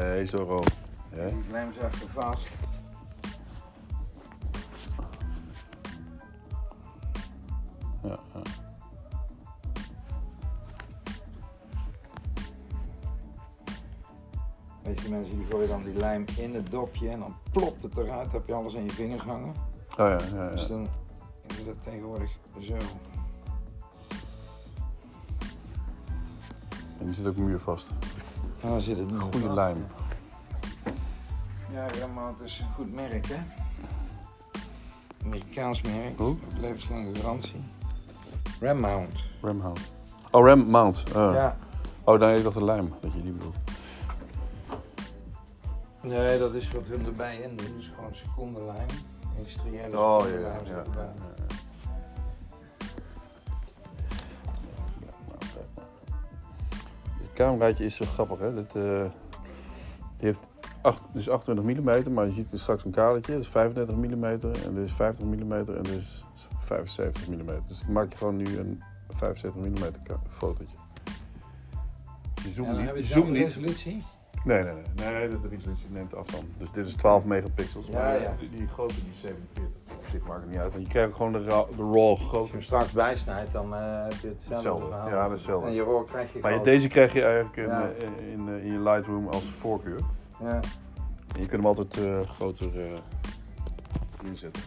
Nee, zo rood. Ja. Die lijm ze even vast. Ja, ja. Weet je mensen die gooien dan die lijm in het dopje en dan plopt het eruit. Dan heb je alles in je vinger hangen. Oh ja, ja, Dus dan is dat tegenwoordig zo. En die zit ook muurvast. En dan zit het nu Goede lijm. Ja, Remount is een goed merk hè. Amerikaans merk. Hoe? Levenslange garantie. Remount. Ramhout. Oh, ram mount. Oh, Ja. oh nee, ik dacht de lijm, dat je die bedoelt. Nee, dat is wat hun erbij in doen. Dus gewoon secondenlijm. Industriële Oh ja, ja, ja. Cameraatje is zo grappig, hè? Dit, eh, die heeft is 28 mm, maar je ziet er straks een kadertje. Dat is 35 mm en dit is 50 mm en dit is 75 mm. Dus ik maak je gewoon nu een 75 mm fotootje. Je zoomt niet. je zoomt niet. resolutie. Nee, nee, nee. Nee, de resolutie neemt af van. Dus dit is 12 megapixels. Ja, maar ja. Die, die grote die is 47. Maakt het niet uit. Want je krijgt gewoon de, ra- de raw Als je grote. hem straks bijsnijdt, dan eh, heb je hetzelfde. Hetzelfde. verhaal. Ja, hetzelfde. En je krijg je Maar je- deze krijg je eigenlijk in, Ja. eh, in, eh, in je Lightroom als voorkeur. Ja. En je kunt hem altijd eh, groter eh, inzetten.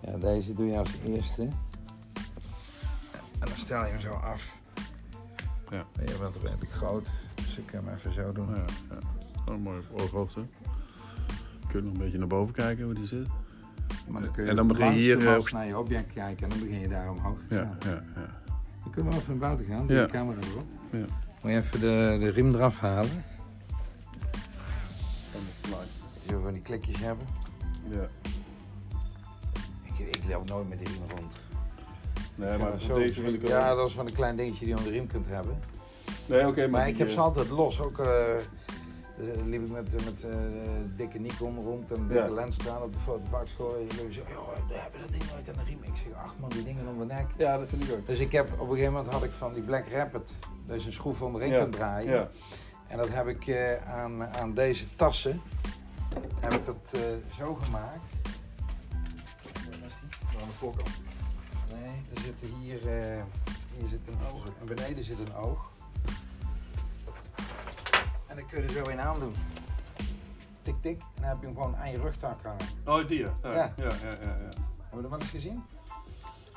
Ja, deze doe je als eerste. En dan stel je hem zo af. Ja. Je bent redelijk groot, dus ik kan hem even zo doen. Ja, ja. Mooi op ooghoogte. Kun je nog een beetje naar boven kijken hoe die zit? Maar dan kun je En dan begin je hier, de eh, mast naar je object kijken en dan begin je daar omhoog te Ja, gaan. ja, ja. Dan kunnen we even naar buiten gaan, doe Ja. de camera erop. Ja. Moet je even de, de riem eraf halen. Je wil van die klikjes hebben. Ja. Ik, ik loop nooit met die riem rond. Nee, Ik maar dat deze wil ik ook. Ja, dat is van een klein dingetje die je om de riem kunt hebben. Nee, oké, maar, ik heb eh, ze altijd los. Ook eh, eh, liep ik met, met eh, dikke Nikon rond en dikke Ja. lens staan op de fotovakschool. En jullie zeggen, joh, we hebben dat ding nooit aan de riem. Ik zeg, ach man, die dingen om de nek. Ja, dat vind ik ook. Dus ik heb, op een gegeven moment had ik van die Black Rapid, dus een schroef onderin Ja, kunt draaien. Ja. En dat heb ik eh, aan, aan deze tassen, heb ik dat eh, zo gemaakt. Waar is die? Aan de voorkant. Er zit hier, eh, hier zit een oog en beneden zit een oog. En dan kun je er zo in aandoen. Tik tik, en dan heb je hem gewoon aan je rugzak hangen. Oh, die ja. Ja, Ja. ja, ja. Hebben we dat wel eens gezien?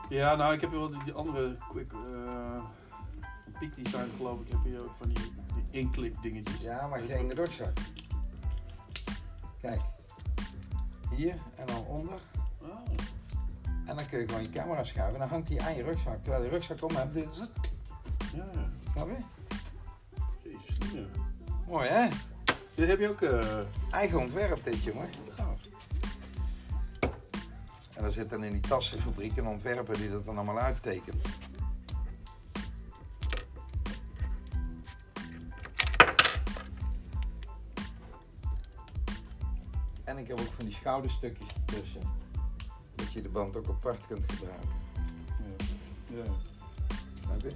Ja, nou, ik heb wel die, die andere quick uh, peak design geloof ik. Heb je ook van die, die inklik dingetjes. Ja, maar geen rugzak. Kijk, hier en dan onder. En dan kun je gewoon je camera schuiven en dan hangt die aan je rugzak. Terwijl je rugzak om hebt, dus, Ja, ja. snap je? Jezus, ja. Mooi hè? Dit heb je ook. eh Eigen ontwerp dit jongen. gaaf. En er zit dan in die tassenfabriek een ontwerper die dat dan allemaal uittekent. En ik heb ook van die schouderstukjes ertussen. Dat je de band ook apart kunt gebruiken. Ja. ja. Snap je?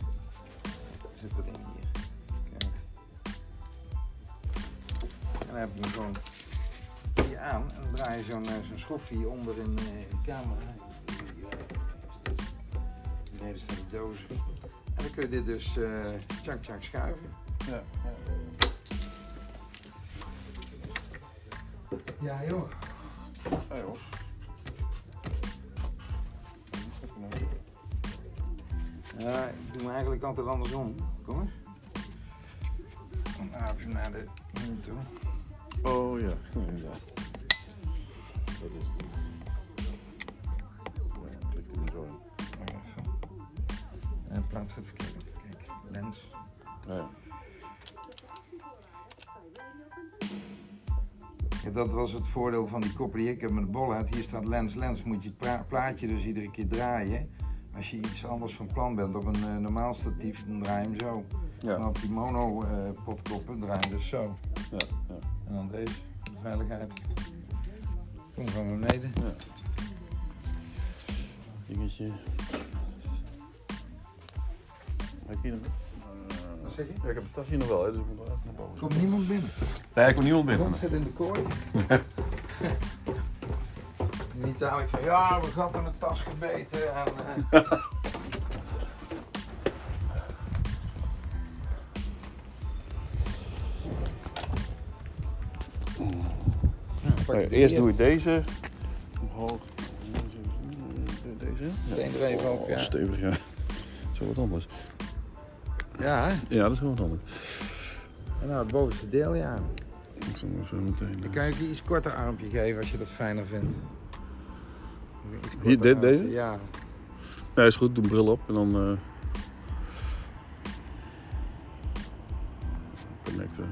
Zit wat in hier. Kijk. En dan heb je hem gewoon hier aan en dan draai je zo'n eh, zo'n schroefje onder in eh, de camera. Beneden staan die dozen. En dan kun je dit dus eh tjak tjak schuiven. ja. Ja joh. Ja, joh. Ja, ik doe me eigenlijk altijd andersom. Kom eens. Dan even naar de muur toe. Oh ja, inderdaad. Dat is het. Ja, klikt er niet zo in. Maar even. En plaats het verkeerd. Kijk, lens. Ja. Ja, dat was het voordeel van die koppen die ik heb met de bolheid. Hier staat lens, lens. Moet je het plaatje dus iedere keer draaien. Als je iets anders van plan bent op een eh, normaal statief, dan draai je hem zo. En Ja. op die mono eh, potkoppen draai je dus zo. Ja. Ja. En dan deze, voor de veiligheid. Kom van beneden. Dingetje. Heb je hier nog? Wat zeg je? Ja, ik heb mijn tas hier nog wel, hè, dus ik moet naar boven. Komt niemand binnen. Nee, ik kom niemand binnen. Hond zit in de kooi. Niet dadelijk van ja, we hadden mijn tas gebeten en. eh, Nee, je eerst doe ik deze. Omhoog. Deze? Steen er even op, Oh, ja. Stevig, ja. Zo wat anders. Ja, hè? Ja, dat is wel wat anders. En nou, het bovenste deel, ja. Ik zal hem even meteen... Dan kan je ook een iets korter armpje geven als je dat fijner vindt. Hier, dit- deze? Ja. Nee, is goed. Doe een bril op en dan... eh connecten.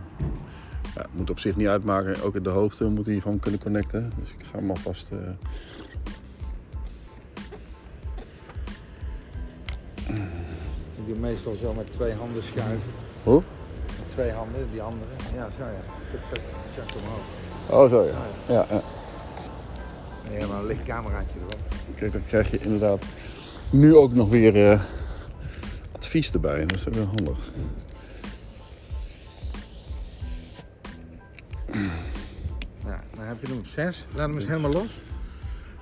Ja, het moet op zich niet uitmaken. Ook in de hoogte moet hij gewoon kunnen connecten. Dus ik ga hem alvast... eh Ik doe meestal zo met twee handen schuiven. Hoe? Met twee handen, die andere. Ja, zo ja. Check omhoog. Oh, zo ja. Ja, ja. En helemaal een licht cameraatje erop. Kijk, dan krijg je inderdaad nu ook nog weer eh, advies erbij. Dat is wel handig. Nou, dan heb je hem op zes. Laat hem eens helemaal los.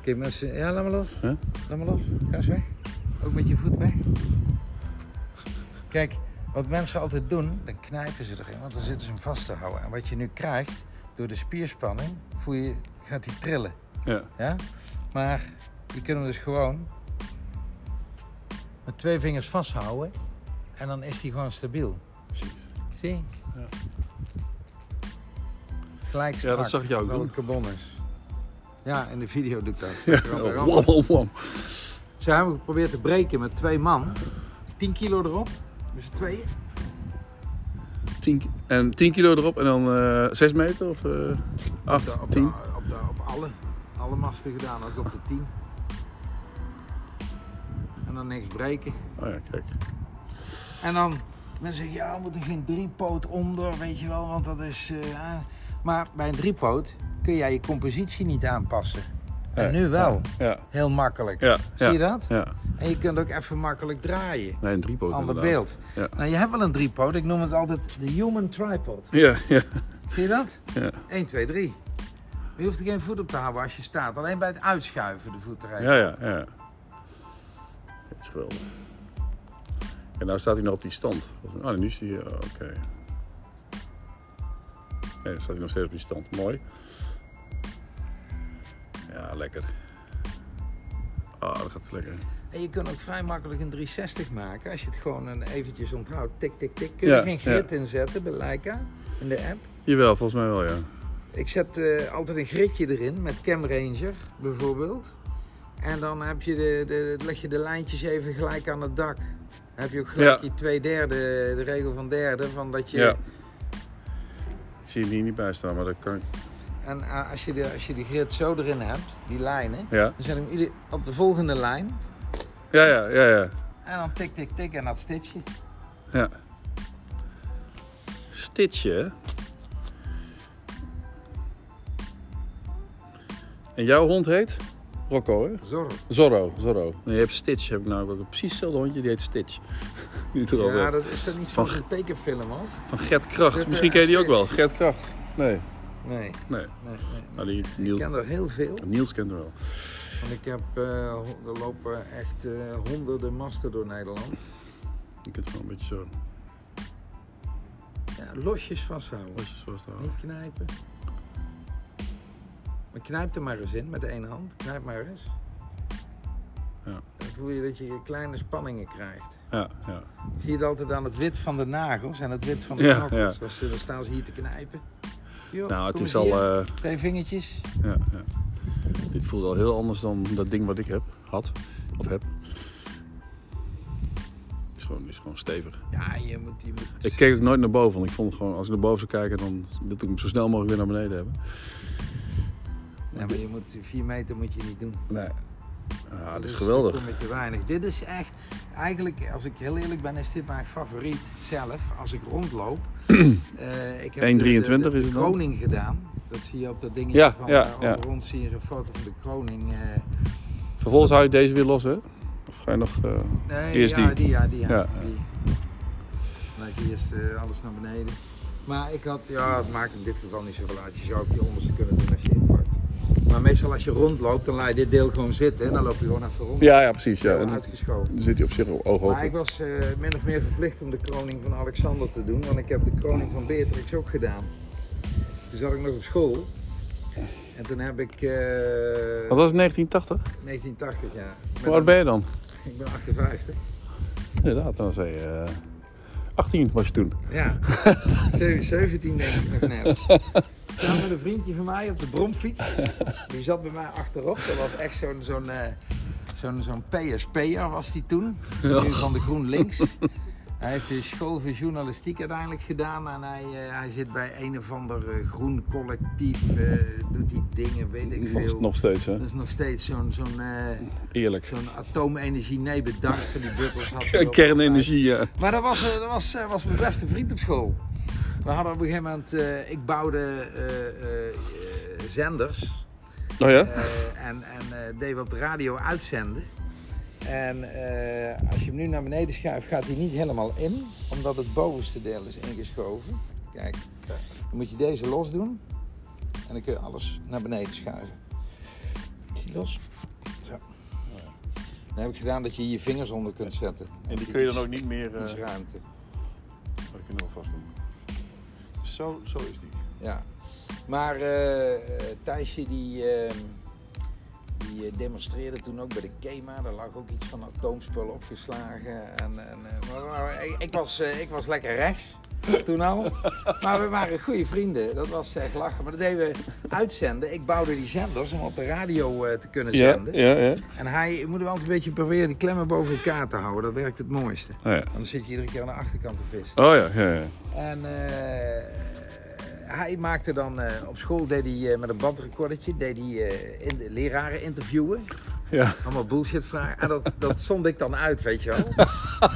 Kijk mensen, ja laat maar los. Huh? Laat maar los. Ga eens weg. Ook met je voet weg. Kijk, wat mensen altijd doen, dan knijpen ze erin, want dan zitten ze hem vast te houden. En wat je nu krijgt, door de spierspanning, voel je, gaat hij trillen. Ja. Ja? Maar je kunt hem dus gewoon met twee vingers vasthouden en dan is hij gewoon stabiel. Precies. Zie? Ja. Gelijk strak, dat zag ook doen. het carbon is. Ja, in de video doe ik dat. Ja. Oh, randen. wow, wow, wow. Ze hebben geprobeerd te breken met twee man. 10 kilo erop. Dus tweeën. 10, ki- en 10 kilo erop en dan eh 6 meter of eh Op, 8, de, op, 10? de, op, de, op alle, alle masten gedaan, ook op de 10. En dan niks breken. Oh ja, kijk. En dan mensen zeggen, ja, we moeten geen driepoot onder, weet je wel, want dat is... eh, ah. maar bij een driepoot kun jij je compositie niet aanpassen. En Ja, nu wel. Ja, Heel makkelijk. ja. Zie je dat? Ja. En je kunt ook even makkelijk draaien. Nee, een driepoot Ander beeld. Ja. Nou, je hebt wel een driepoot. Ik noem het altijd de human tripod. Ja, ja, Zie je dat? ja. 1, 2, 3. Je hoeft er geen voet op te houden als je staat. Alleen bij het uitschuiven de voet eruit. Ja, ja, ja. Dat is geweldig. En nou staat hij nog op die stand. Ah, nu is hij... oh, Oké. Nee, dan staat hij nog steeds op die stand. Mooi. Ja, lekker. Ah, dat gaat lekker. En je kunt ook vrij makkelijk een 360 maken. Als je het gewoon een eventjes onthoudt. Tik, tik, tik. Kun je Ja, geen grid inzetten bij Leica. In de app. Jawel, volgens mij wel, ja. Ik zet eh, altijd een gridje erin. Met Cam Ranger bijvoorbeeld. En dan heb je de, de, leg je de lijntjes even gelijk aan het dak. Dan heb je ook gelijk Ja. je twee derde, de regel van derde. Van dat je, Ja. Ik zie hem hier niet bij staan, maar dat kan ik... En eh, als, je de, als je die grid zo erin hebt, die lijnen. Ja, Dan zet hem ieder op de volgende lijn. ja, ja, ja. ja. En dan tik, tik, tik en dat stitchje. ja. Stitchen, En jouw hond heet? Rocco, hè? Zorro. Zorro, Zorro. Nee, je hebt Stitch, heb ik nou ook precies hetzelfde hondje, die heet Stitch. Nu het erover Ja, dat is dat niet Van een tekenfilm ook? Van Gert Kracht. Misschien eh, ken je die ook wel. Gert Kracht. Nee, Nee, nee. nee, nee. Nou, die Ik ken er heel veel. Niels kent hem wel. Want ik heb, ho- er lopen echt eh, honderden masten door Nederland. Kunt het wel een beetje zo. Ja, losjes vasthouden. Losjes vasthouden. Niet knijpen. Maar knijp er maar eens in met één hand. Knijp maar eens. Ja. Dan voel je dat je kleine spanningen krijgt. Ja, ja. Zie je het altijd aan het wit van de nagels en het wit van de Ja, knokkels. ja. Als Dan staan ze hier te knijpen. Nou, het is al. eh, Twee vingertjes. ja, ja. Dit voelt al heel anders dan dat ding wat ik heb. Had. Of heb. Is gewoon, is gewoon stevig. Ja, je moet... Je moet... Ik keek ook nooit naar boven, want ik vond gewoon, als ik naar boven zou kijken, dan wil ik hem zo snel mogelijk weer naar beneden hebben. Ja, maar je moet, vier meter moet je niet doen. Nee. Ja, is Dus geweldig. dan kom je te weinig. Dit is echt, eigenlijk, als ik heel eerlijk ben, is dit mijn favoriet zelf. Als ik rondloop. Eh, ik heb 1,23 de, de, is de het dan? kroning gedaan. Dat zie je op dat dingetje Ja, van ja, eh, ja. rond zie je zo'n foto van de kroning. eh. Vervolgens hou je deze weer los, hè? Of ga je nog... eh, nee, Eerst ja, die. die. ja, die, ja, Ja. die. ik eerst alles naar beneden. Maar ik had, ja, het maakt in dit geval niet zoveel uit. Je zou ook je onderste kunnen doen als je. Maar meestal als je rondloopt, dan laat je dit deel gewoon zitten en dan loop je gewoon even rond. Ja, ja, precies. Ja. Zo En dan uitgeschoven. zit hij op zich op Maar ooghoogte. ik was eh, min of meer verplicht om de kroning van Alexander te doen, want ik heb de kroning van Beatrix ook gedaan. Toen zat ik nog op school. En toen heb ik eh, Wat was het, 1980? 1980 jaar. Met Hoe oud ben je dan? Ik ben 58. Inderdaad, dan zei je... eh, 18 was je toen. Ja, Ze- 17 denk ik nog net. Samen met een vriendje van mij op de bromfiets. Die zat bij mij achterop. Dat was echt zo'n zo'n eh, zo'n zo'n PSP'er was die toen. Nu van de GroenLinks. Hij heeft de school voor journalistiek uiteindelijk gedaan. En hij, eh, hij zit bij een of ander eh, groen collectief. doet die dingen, weet ik Nog, veel. nog steeds, hè? Dat is nog steeds zo'n zo'n Eerlijk. zo'n atoomenergie nee bedacht van die ook Kernenergie, ja. maar dat was, dat was, was mijn beste vriend op school. We hadden op een gegeven moment, eh, ik bouwde eh, eh, zenders Oh ja? en, en eh, deed de radio uitzenden. En eh, als je hem nu naar beneden schuift, gaat hij niet helemaal in, omdat het bovenste deel is ingeschoven. Kijk, dan moet je deze los doen en dan kun je alles naar beneden schuiven. Is die los? Zo. Dan heb ik gedaan dat je je vingers onder kunt zetten. En die kun je dan ook niet meer... Iets eh ruimte. dat kun je nog vast doen. Zo, zo is die. Ja. Maar eh, Thijsje die, eh, die eh, demonstreerde toen ook bij de KEMA. Daar lag ook iets van atoomspul opgeslagen. En, en, maar, ik, ik was, ik was lekker rechts toen al. Maar we waren goede vrienden. Dat was echt lachen. Maar dat deden we uitzenden. Ik bouwde die zenders om op de radio eh, te kunnen Ja, zenden. ja, ja. En hij moet wel een beetje proberen die klemmen boven elkaar te houden. Dat werkt het mooiste. Oh ja. Anders zit je iedere keer aan de achterkant te vissen. Oh ja, ja, ja. En eh, hij maakte dan eh, op school deed hij, met een bandrecordertje deed hij, in de leraren interviewen. Ja, Allemaal bullshit vragen. En dat, dat zond ik dan uit, weet je wel.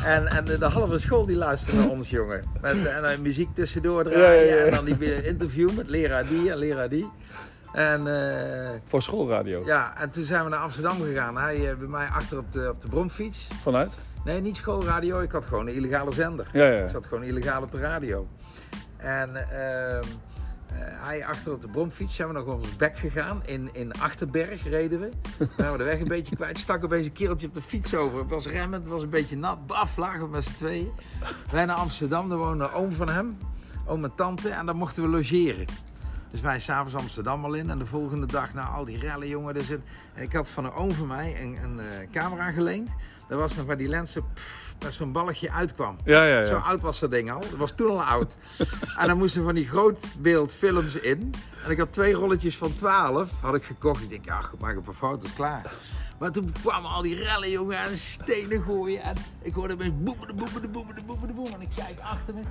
En, en de, de halve school die luisterde naar ons, jongen. Met, en dan muziek tussendoor draaien. Ja, ja, ja. En dan die weer interview met leraar die en leraar die. En eh, voor schoolradio. ja, en toen zijn we naar Amsterdam gegaan. Hij eh, bij mij achter op de, op de bromfiets. Vanuit? Nee, niet schoolradio. Ik had gewoon een illegale zender. Ja, ja. Ik zat gewoon illegaal op de radio. En ehm, eh, hij achter op de bromfiets zijn we nog ons bek gegaan. In, in Achterberg reden we. We waren de weg een beetje kwijt. Stak opeens een kereltje op de fiets over. Het was remmend, het was een beetje nat. Baf, lagen we met z'n tweeën. Wij naar Amsterdam, daar woonde oom van hem. Oom en tante. En daar mochten we logeren. Dus wij s'avonds Amsterdam al in. En de volgende dag, na al die rellen, jongen. Dus ik had van een oom van mij een, een eh, camera geleend. Dat was nog waar die lenzen pff, met zo'n balkje uitkwam. Ja, ja, Zo oud was dat ding al. Dat was toen al oud. en dan moesten van die grootbeeldfilms in. En ik had twee rolletjes van 12 had ik gekocht. Ik denk, ja, goed, maak een paar foto's, klaar. Maar toen kwamen al die rellen, jongen, en stenen gooien. En ik hoorde opeens boemen, de boemen, de boemen, de boemen, de boemen. En ik kijk achter me.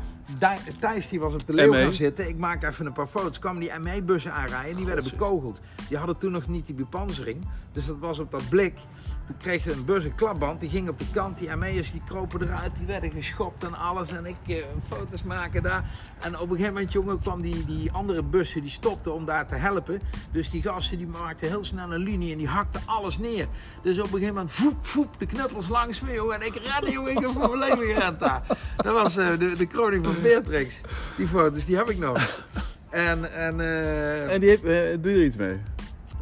Thijs die was op de leeuw gaan zitten. Ik maak even een paar foto's. kwamen die ME-bussen aanrijden en die werden bekogeld. Die hadden toen nog niet die bepanzering. Dus dat was op dat blik. Toen kreeg een bus een klapband. Die ging op de kant. Die ME'ers die kropen eruit. Die werden geschopt en alles. En ik eh, foto's maken daar. En op een gegeven moment, jongen, kwam die, die andere bussen. Die stopten om daar te helpen. Dus die gasten die maakten heel snel een linie. En die hakten alles neer. Dus op een gegeven moment, voep, voep, de knuppels langs me, jongen. En ik rende, jongen. Ik heb voor mijn leven gerend daar. Dat was eh, de, de kroning van Beatrix. Die foto's, die heb ik nog. En, en, eh, En die heeft, eh, doe je er iets mee?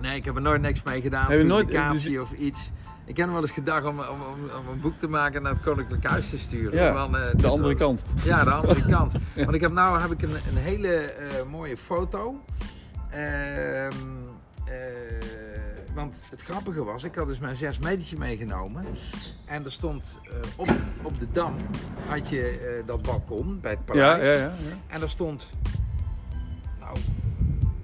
Nee, ik heb er nooit niks mee gedaan. Heb je nooit- publicatie dus- of iets. Ik heb wel eens gedacht om, om, om, een boek te maken naar het Koninklijk Huis te sturen. Ja, eh, de dit- andere kant. Ja, de andere kant. Want ik heb nou heb ik een, een hele eh, mooie foto. Ehm, eh, want het grappige was, ik had dus mijn zes metertje meegenomen. En er stond eh, op, op de dam, had je eh, dat balkon bij het paleis. ja, ja. ja. En er stond, nou,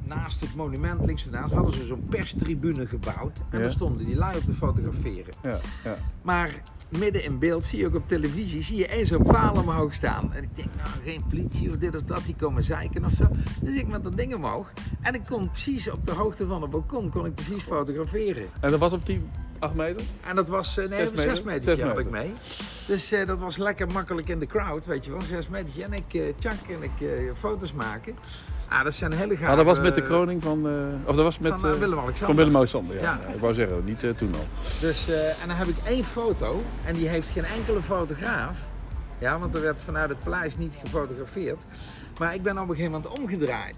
naast het monument links ernaast hadden ze zo'n perstribune gebouwd. En Ja. daar stonden die lui op te fotograferen. ja, ja. Maar midden in beeld zie je ook op televisie, zie je één zo'n paal omhoog staan. En ik denk, nou, geen politie of dit of dat, die komen zeiken of zo. Dus ik met dat ding omhoog. En ik kon precies op de hoogte van het balkon, kon ik precies fotograferen. En dat was op die 8 meter? En dat was, eh, nee, Zes een meter? zes meter had ik mee. Dus eh, dat was lekker makkelijk in de crowd, weet je wel. Zes meter. En ik, tjank, en ik foto's maken. Ah, dat zijn hele gave... Ah, dat was met de kroning van... eh, of dat was met... Van, eh, eh, Willem-Alexander. Van Willem-Alexander, ja. Ja. Ja, Ik wou zeggen, niet toen al. Dus, en dan heb ik één foto. En die heeft geen enkele fotograaf. Ja, want er werd vanuit het paleis niet gefotografeerd. Maar ik ben op een gegeven moment omgedraaid.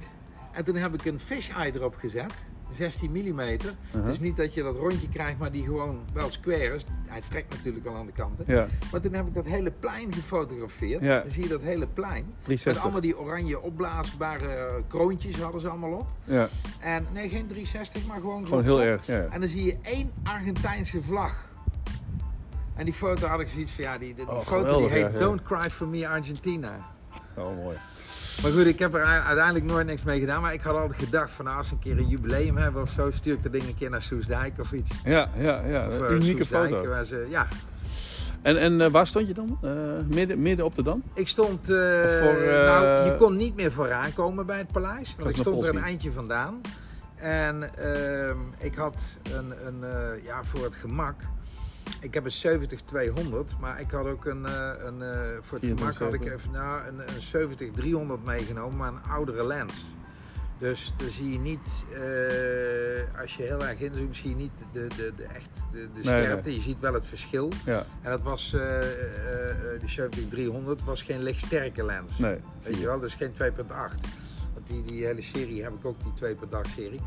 En toen heb ik een fisheye erop gezet. 16 mm. Uh-huh. Dus niet dat je dat rondje krijgt, maar die gewoon wel square is. Hij trekt natuurlijk al aan de kanten. Ja, Maar toen heb ik dat hele plein gefotografeerd. Ja. Dan zie je dat hele plein. Met 360. allemaal die oranje opblaasbare eh, kroontjes hadden ze allemaal op. Ja, En nee, geen 360, maar gewoon zo gewoon heel op. erg. Ja. En dan zie je één Argentijnse vlag. En die foto had ik zoiets van, ja, die, die Oh, foto die heet. Don't Cry For Me Argentina. Oh, mooi. Maar goed, ik heb er uiteindelijk nooit niks mee gedaan. Maar ik had altijd gedacht van, nou, als we een keer een jubileum hebben of zo, stuur ik dat ding een keer naar Soesdijk of iets. Ja, ja, ja. Of, Een eh, unieke Soesdijk, foto. waar ze- ja, En, en eh, waar stond je dan? Eh, midden, midden op de Dam? Ik stond, Voor, nou, je kon niet meer vooraan komen bij het paleis, want ik stond er een eindje vandaan. En ehm, ik had een, een ja, voor het gemak, ik heb een 70-200, maar ik had ook een, eh, een eh, voor het gemak had ik 24. even nou, een, een 70-300 meegenomen, maar een oudere lens. Dus dan zie je niet, eh, als je heel erg inzoomt, zie je niet de, de, de, echt de, de Nee, scherpte. Je ziet wel het verschil. Ja, En dat was, die 70-300 was geen lichtsterke lens. nee. Weet je wel, dus geen 2.8. Want die, die hele serie heb ik ook, die 2.8 serie.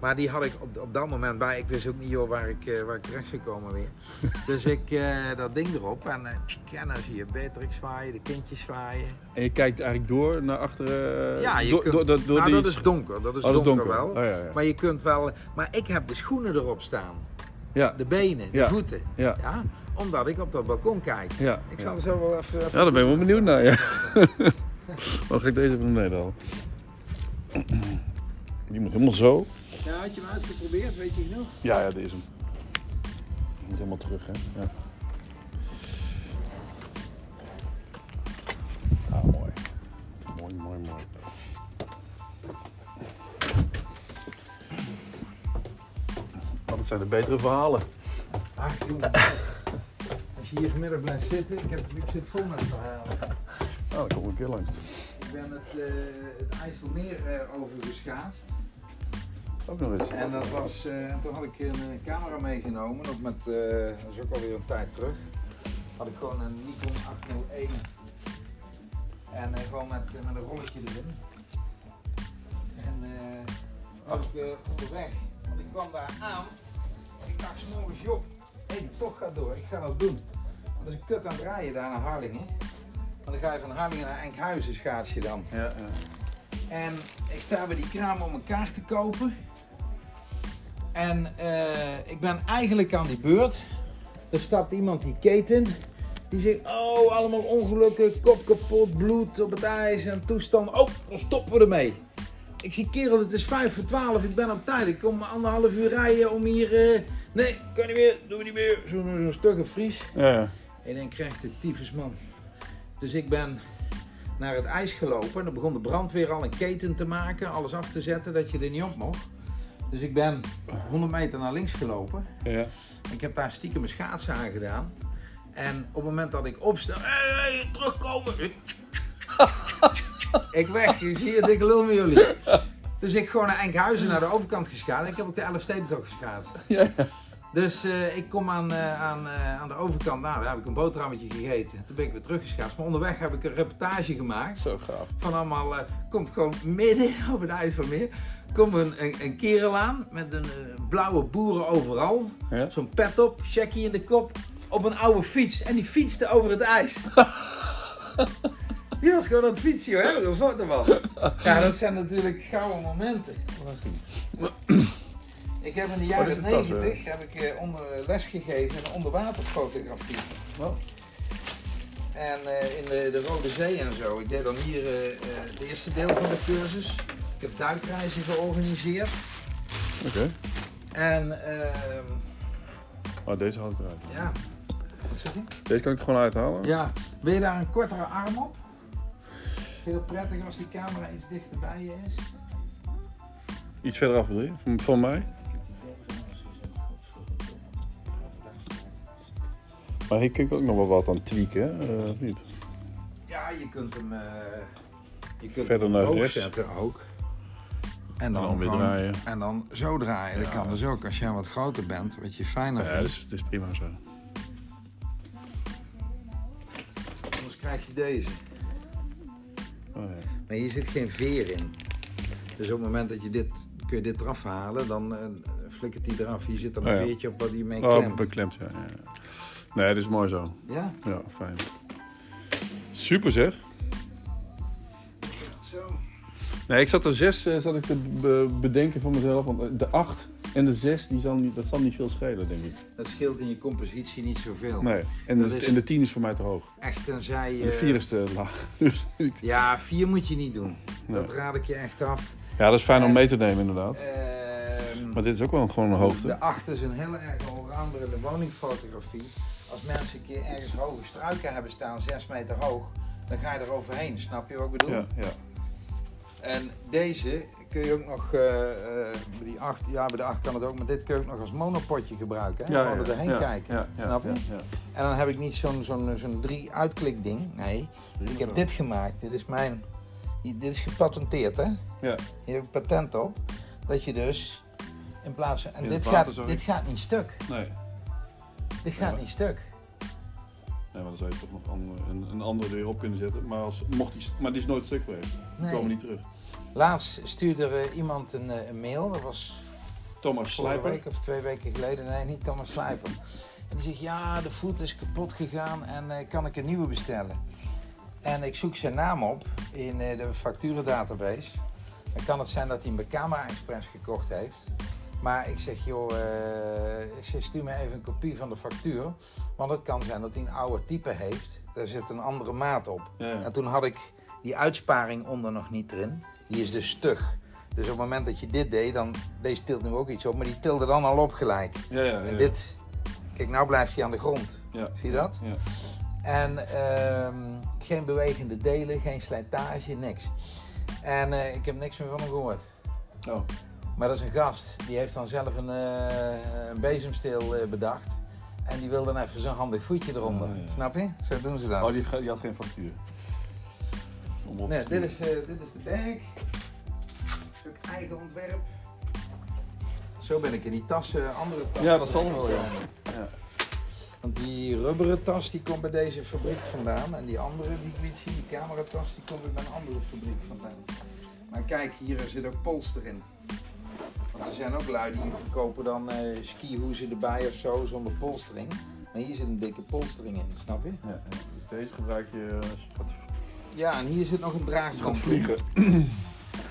Maar die had ik op, op dat moment bij. Ik wist ook niet joh, waar, ik, eh, waar ik terecht zou komen weer. Dus ik eh, dat ding erop en eh, tsk, ja, dan zie je Beatrix zwaaien, de kindjes zwaaien. En je kijkt eigenlijk door naar achteren. ja, je door, kunt, door nou, die dat is donker, dat is Oh, dat donker, is donker. wel. Oh, ja, ja. Maar je kunt wel, maar ik heb de schoenen erop staan. Ja, De benen, de voeten. ja, omdat ik op dat balkon kijk. ja. Ik zal er zo wel even... even Ja, daar ben ik wel benieuwd naar. Ja. Dan ga ik deze even naar beneden. Die moet helemaal zo. Ja, had je hem uitgeprobeerd, weet je genoeg? Ja, ja, deze is hem. Die moet helemaal terug, hè. Ja. Ah, mooi. Mooi, mooi, mooi. Oh, dat zijn de betere verhalen. Ach jongen, als je hier vanmiddag blijft zitten, ik, heb, ik zit vol met verhalen. Oh, dan kom ik een keer langs. Ik ben het, eh, het IJsselmeer eh, overgeschaatst. Ook nog eens. En dat was, eh, en toen had ik een eh, camera meegenomen, ook met, eh, dat is ook alweer een tijd terug. Had ik gewoon een Nikon 801 en gewoon met, met een rolletje erin. En was ik onderweg, want ik kwam daar aan. Ik dacht s'morgens, joh, hé, die toch gaat door, ik ga dat doen. Want dat is een kut aan het rijden daar naar Harlingen. Want dan ga je van Harlingen naar Enkhuizen schaats je dan. Ja, ja. En ik sta bij die kraam om een kaart te kopen. En eh, ik ben eigenlijk aan die beurt. Er stapt iemand die keten. Die zegt, oh, allemaal ongelukken, kop kapot, bloed op het ijs en toestand. Oh, dan stoppen we ermee. Ik zie, kerel, het is vijf voor twaalf, ik ben op tijd. Ik kom anderhalf uur rijden om hier... eh, nee, kan niet meer, doen we niet meer. Zo'n zo'n stugge Fries. ja, ja. En dan krijgt de tyfusman. Dus ik ben naar het ijs gelopen. En dan begon de brandweer al een keten te maken, alles af te zetten dat je er niet op mocht. Dus ik ben 100 meter naar links gelopen. ja. Ik heb daar stiekem mijn schaatsen aan gedaan. En op het moment dat ik opsta, hey, hey, terugkomen. ik weg, je ziet het, ik lul met jullie. Dus ik gewoon naar Enkhuizen, naar de overkant geschaatst. Ik heb ook de Elfstedentocht geschaatst. ja. Dus eh, ik kom aan, eh, aan, eh, aan de overkant, nou, daar heb ik een boterhammetje gegeten. Toen ben ik weer teruggeschaatst. Maar onderweg heb ik een reportage gemaakt. Zo gaaf. Van allemaal, komt gewoon midden op het IJsselmeer. Komt een, een, een kerel aan met een eh, blauwe boeren overal. Ja? Zo'n pet op, checkie in de kop. Op een oude fiets. En die fietste over het ijs. Die was gewoon aan het fietsen, hoor. Een foto van. Ja, dat zijn natuurlijk gouden momenten. Ik heb in de jaren tas, 90 heb ik eh, onder, les gegeven in onderwaterfotografie. Oh. En eh, in de, de Rode Zee en zo. Ik deed dan hier eh, eh, het eerste deel van de cursus. Ik heb duikreizen georganiseerd. Oké. En ehm, Oh, deze haal ik eruit. ja. Wat zeg je? Deze kan ik er gewoon uithalen? Ja. Wil je daar een kortere arm op? Het prettig als die camera iets dichterbij je is? Iets verder af, bedoel je? Van, van mij? Maar hier kun ik ook nog wel wat aan tweaken, hè? Eh, niet? Ja, je kunt hem, eh, je kunt Verder hem naar rechts. zetten ook. En dan, En dan weer gewoon- draaien. En dan zo draaien. Dat kan dus ook als jij wat groter bent, wat je fijner Ja, dat vindt. is, dat is prima zo. Anders krijg je deze. Oh, ja. Maar hier zit geen veer in. Dus op het moment dat je dit, kun je dit eraf halen, dan eh, flikkert die eraf. Hier zit dan een Oh ja. veertje op waar die mee Oh, klemt. beklemd, ja. ja. Nee, dat is mooi zo. Ja? Ja, fijn. Super zeg. Nee, ik zat er zes eh, zat ik te be- bedenken van mezelf. Want eh, de acht en de zes, die zal niet, dat zal niet veel schelen, denk ik. Dat scheelt in je compositie niet zoveel. Nee. En Dat de, is- en de tien is voor mij te hoog. Echt, tenzij je... En de vier is te laag. Dus Ja, vier moet je niet doen. Nee. Dat raad ik je echt af. ja, dat is fijn om mee te nemen, inderdaad. Ehm, Maar dit is ook wel gewoon een hoogte. De acht is een heel erg allrounder in de woningfotografie. Als mensen een keer ergens hoge struiken hebben staan, 6 meter hoog, dan ga je er overheen. Snap je wat ik bedoel? Ja, ja. En deze kun je ook nog, bij die acht, ja bij de acht kan het ook, maar dit kun je ook nog als monopotje gebruiken. Hè? Ja, Gewoon ja, erheen ja, kijken. Ja, ja, Snap je? ja, ja. En dan heb ik niet zo'n zo'n zo'n drie uitklik ding. Nee, ik heb dit gemaakt. Dit is mijn, dit is gepatenteerd hè. Ja. Hier heb ik patent op. Dat je dus in plaats van, en dit gaat, dit gaat niet stuk. Nee. Dit gaat niet stuk. Nee, maar dan zou je toch nog andere, een, een andere weer op kunnen zetten. Maar, als, mocht die, maar die is nooit stuk geweest. Die Nee. komen niet terug. Laatst stuurde er iemand een, eh, een mail. Dat was Thomas Slijper. week of twee weken geleden. Nee, niet Thomas Slijper. En die zegt, ja, de voet is kapot gegaan en eh, kan ik een nieuwe bestellen? En ik zoek zijn naam op in eh, de facturendatabase. Dan kan het zijn dat hij hem bij Camera Express gekocht heeft. Maar ik zeg, joh, eh, ik zeg, stuur me even een kopie van de factuur. Want het kan zijn dat hij een oude type heeft. Daar zit een andere maat op. Ja. En toen had ik die uitsparing onder nog niet erin. Die is dus stug. Dus op het moment dat je dit deed, dan deze tilt nu ook iets op, maar die tilde dan al op gelijk. Ja, ja, ja. En dit, kijk, nou blijft hij aan de grond. zie je dat? Ja. En ehm, geen bewegende delen, geen slijtage, niks. En eh, ik heb niks meer van hem gehoord. Oh. Maar dat is een gast, die heeft dan zelf een, eh, een bezemsteel eh, bedacht. En die wil dan even zo'n handig voetje eronder. Ja. Snap je? Zo doen ze dat. oh, die, heeft ge- die had geen factuur. Nee, dit is, eh, dit is de bag. Ook eigen ontwerp. Zo ben ik in die tassen, andere tassen. Ja, dat zal wel, ja. Ja. Want die rubberen tas die komt bij deze fabriek vandaan. En die andere die ik liet zien, die cameratas, die komt bij een andere fabriek vandaan. Maar kijk, hier zit ook polster in. Want er zijn ook lui die verkopen dan eh skihoezen erbij of zo, zonder polstering. Maar hier zit een dikke polstering in, snap je? Ja, Deze gebruik je als je gaat, Ja, en hier zit nog een gaat draagband in. vliegen.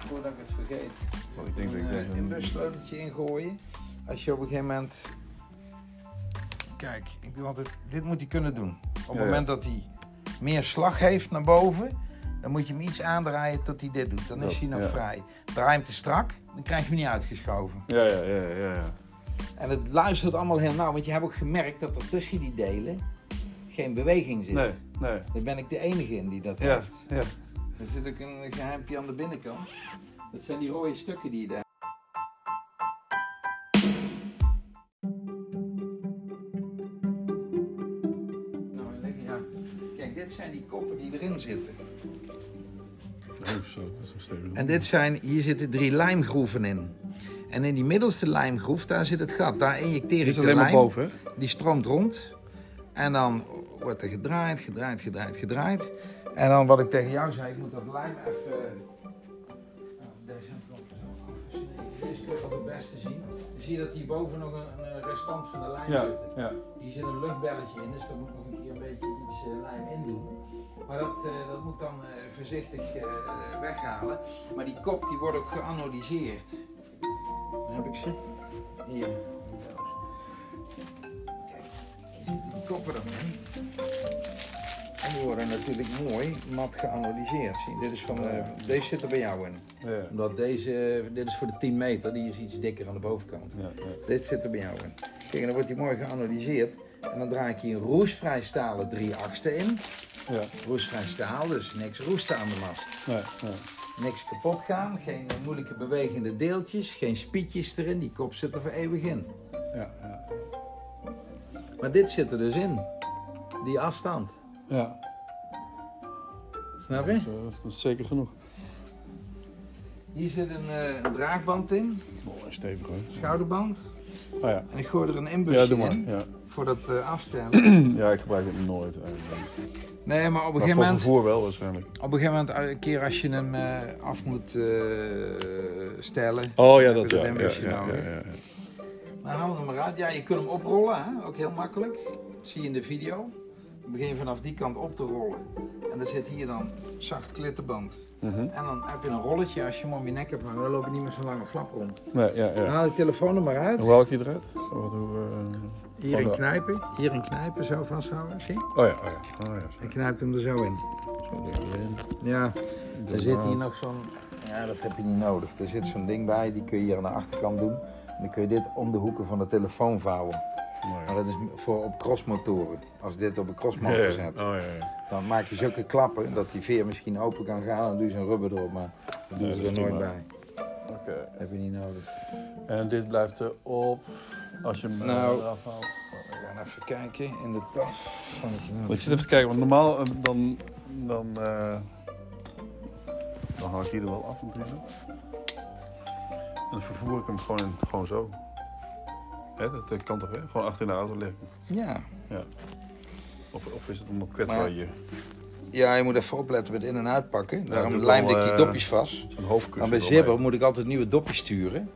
Voordat ik het vergeet. Oh, ik denk dat ik een eh, ingooien. Als je op een gegeven moment... Kijk, ik doe altijd... dit moet hij kunnen doen. Op het Ja, ja. moment dat hij meer slag heeft naar boven... dan moet je hem iets aandraaien tot hij dit doet. Dan is hij nog vrij. Draai hem te strak, dan krijg je hem niet uitgeschoven. Ja, ja, ja, ja, ja. En het luistert allemaal heel nauw. Want je hebt ook gemerkt dat er tussen die delen... geen beweging zit. Nee, nee. Daar ben ik de enige in die dat Ja, heeft. ja. Er zit ook een geheimpje aan de binnenkant. Dat zijn die rode stukken die je daar. Nou, ja. Kijk, dit zijn die koppen die erin zitten. En dit zijn, hier zitten drie lijmgroeven in. En in die middelste lijmgroef, daar zit het gat. Daar injecteer ik is de lijm. boven, hè? Die stroomt rond. En dan wordt er gedraaid, gedraaid, gedraaid, gedraaid. En dan wat ik tegen jou zei, ik moet dat lijm even... Nou, deze heb ik ook zo afgesneden. Je op het beste zien. Dan zie je dat hierboven nog een, restant van de lijm Ja, zit. ja. Hier zit een luchtbelletje in, dus daar moet ik nog een keer een beetje iets eh, lijm in doen. Maar dat, eh, dat moet dan eh, voorzichtig eh, weghalen. Maar die kop die wordt ook geanodiseerd. Dan heb ik ze. Hier. Kijk, zitten die koppen erin. En die worden natuurlijk mooi mat geanodiseerd. Zie, dit is van, deze zit er bij jou in. Ja, Omdat deze, dit is voor de 10 meter, die is iets dikker aan de bovenkant. ja, ja. Dit zit er bij jou in. Kijk, en dan wordt die mooi geanalyseerd. En dan draai ik hier een roestvrij stalen 3 achtste in. ja. Roestvrij staal, dus niks roesten aan de mast. Nee, nee. Niks kapot gaan, geen moeilijke bewegende deeltjes, geen spietjes erin. Die kop zit er voor eeuwig in. Ja, ja. Maar dit zit er dus in. Die afstand. ja. Snap Dat, je? is, eh, dat is zeker genoeg. Hier zit een, eh, een in, Oh, stevig hoor. schouderband. Oh ja. En ik gooi er een Ja, inbusje doe maar. in Ja. Voor dat eh, afstellen. ja, ik gebruik het nooit eigenlijk. Nee, maar op een Maar gegeven voor moment... vervoer wel waarschijnlijk. Op een gegeven moment, een keer als je hem eh, af moet eh, stellen. Oh ja, dat ja. een Ja, ja, ja, nodig. ja, ja. Nou, hou hem maar uit. Ja, je kunt hem oprollen, hè? ook heel makkelijk. Dat zie je in de video. Dan begin je vanaf die kant op te rollen. En dan zit hier dan zacht klittenband. Mhm. En dan heb je een rolletje als je hem om je nek hebt hangen. Dan loop je niet met zo'n lange flap rond. Nee, ja, Dan ja. haal je telefoon er maar uit. Hoe haal ik die eruit? Wat, hoe, eh, Hierin Oh, ja. knijpen. Hierin knijpen, zo vasthouden. Zie? Oh ja, oh ja. Oh ja, En knijpt hem er zo in. zo erin. Ja. Er zit hier nog zo'n. Ja, dat heb je niet nodig. Er zit zo'n ding bij, die kun je hier aan de achterkant doen. En dan kun je dit om de hoeken van de telefoon vouwen. Mooi. Maar dat is voor op crossmotoren. Als dit op een crossmotor ja. zet, Oh ja, ja. dan maak je zulke klappen dat die veer misschien open kan gaan. En dan doe je zo'n rubber erop, maar dat doen Ja, ze er nooit bij. Oké. Dat heb je niet nodig. En dit blijft erop als je hem eh, Nou. eraf haalt. We gaan even kijken in de tas. Ik zit even te kijken, want normaal eh, dan, dan, eh, dan haal ik die er wel af natuurlijk. En dan vervoer ik hem gewoon, in, gewoon zo. Hè, dat eh, kan toch, hè? Gewoon achter in de auto leggen. Ja. Of, of is het nog kwetsbaar Maar- hier? ja, je moet even opletten met in- en uitpakken. Daarom doe ik lijmde ik die eh, dopjes vast. Zo'n hoofdkussen. Maar bij. Zibber moet ik altijd nieuwe dopjes sturen.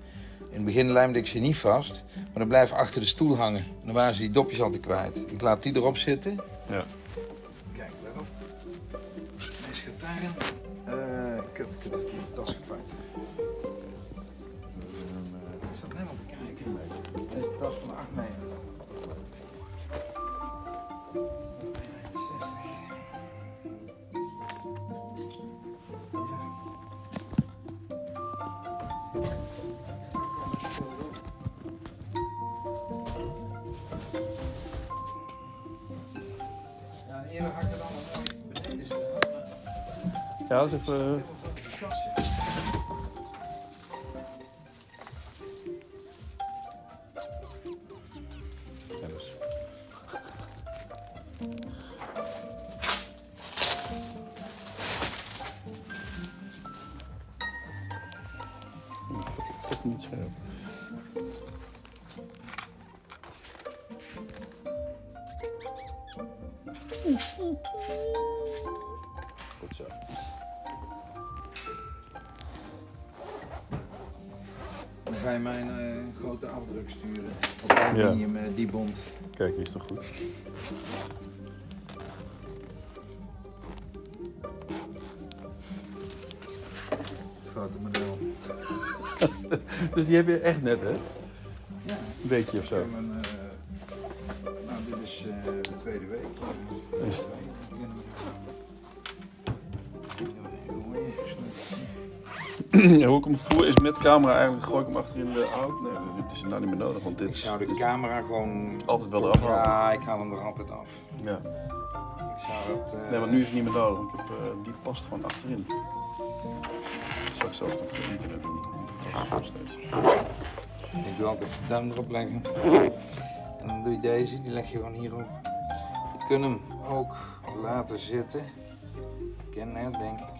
In het begin lijmde ik ze niet vast, maar dan blijven achter de stoel hangen. En dan waren ze die dopjes altijd kwijt. Ik laat die erop zitten. Ja. Kijk, let op. Hij gaat daarin. Eh, ik heb, maar- Ja, dat is ga je mijn eh, grote afdruk sturen. Op aluminium, eh, die bond. Kijk, hier is toch goed. Fotomodel. Dus die heb je echt net, hè? Ja. Een weekje of zo. hoe ik hem voer is met camera eigenlijk gooi ik hem achter in de auto. Nee, dit is nou niet meer nodig, want dit Ik is, zou de dit is camera gewoon... altijd wel eraf halen. Ja, ik haal hem er altijd af. Ja. Ik zou het... eh, Nee, maar nu is het niet meer nodig, want ik heb, eh, die past gewoon achterin. Dat zou ik zelf nog op internet doen. Dat nog steeds. Ik doe altijd even de duim erop leggen. En dan doe je deze, die leg je gewoon hierop. Je kunt hem ook laten zitten. Kennet, denk ik.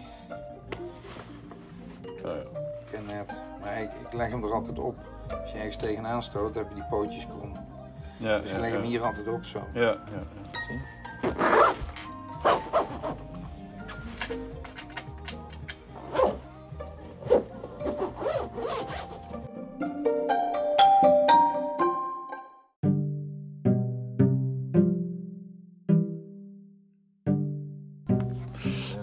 Maar ik, ik leg hem er altijd op. Als je ergens tegenaan stoot, heb je die pootjes krom. Ja, Dus ja, ik leg hem hier altijd op zo. Ja, ja, ja.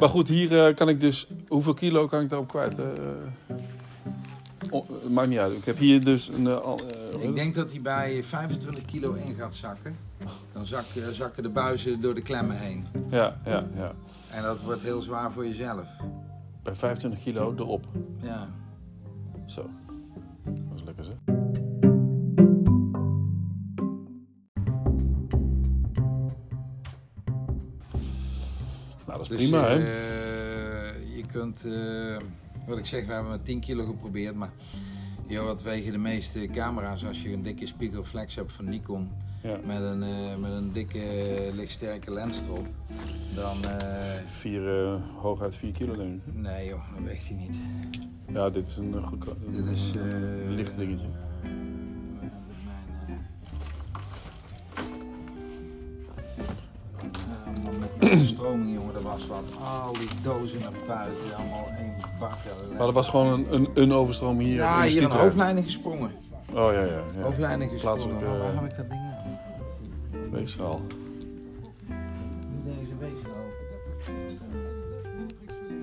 Maar goed, hier eh, kan ik dus... Hoeveel kilo kan ik daarop kwijt? eh? Oh, maakt niet uit. Ik heb hier dus een... eh, eh, Ik denk dat hij bij 25 kilo in gaat zakken. Dan zak, eh, zakken de buizen door de klemmen heen. Ja, ja, ja. En dat wordt heel zwaar voor jezelf. Bij 25 kilo erop. Ja. Zo. Dat is lekker zeg. Nou, dat is Dus prima, hè? je kunt, wat ik zeg, we hebben met 10 kilo geprobeerd, maar joh, wat wegen de meeste camera's als je een dikke spiegelflex hebt van Nikon Ja. met een, eh, met een dikke lichtsterke lens erop, dan eh, Vier, eh, hooguit 4 kilo, denk ik. nee joh, dan weegt hij niet. Ja, dit is een goed Dit is een eh, licht dingetje. Overstroming, jongen, dat was wat. Al die dozen naar buiten, allemaal één bak. Maar dat was gewoon een, een, een overstroming hier. Ja, in de hier een hoofdleiding gesprongen. Oh ja, ja. ja. Hoofdleiding gesprongen. Plaatselijke, Waar eh, heb ik dat ding aan? Weegschaal. Niet deze week zo.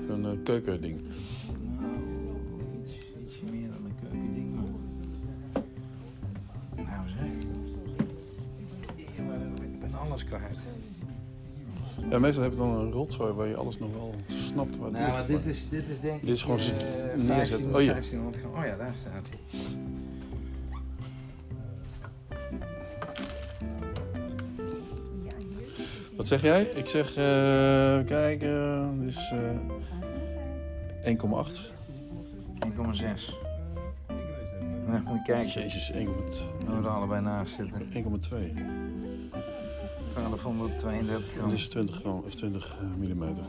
Zo'n eh, keukending. Nou, iets, ietsje meer dan een keukending, maar... Nou zeg. Hier, maar ik ben alles kwijt. Ja, meestal heb je dan een rotzooi waar je alles nog wel snapt het Nou, ligt, maar dit is, dit is denk ik... Dit is gewoon eh, zit- 15, neerzetten. Oh, ja. 1500 gram. Oh ja, daar staat hij. Wat zeg jij? Ik zeg, eh kijk, eh dit is eh 1,8. 1,6. Nou, moet je kijken. Jezus, 1,2. We er allebei naast zitten. 1,2. 1232 gram. Dat is 20 gram of 20 eh, millimeter.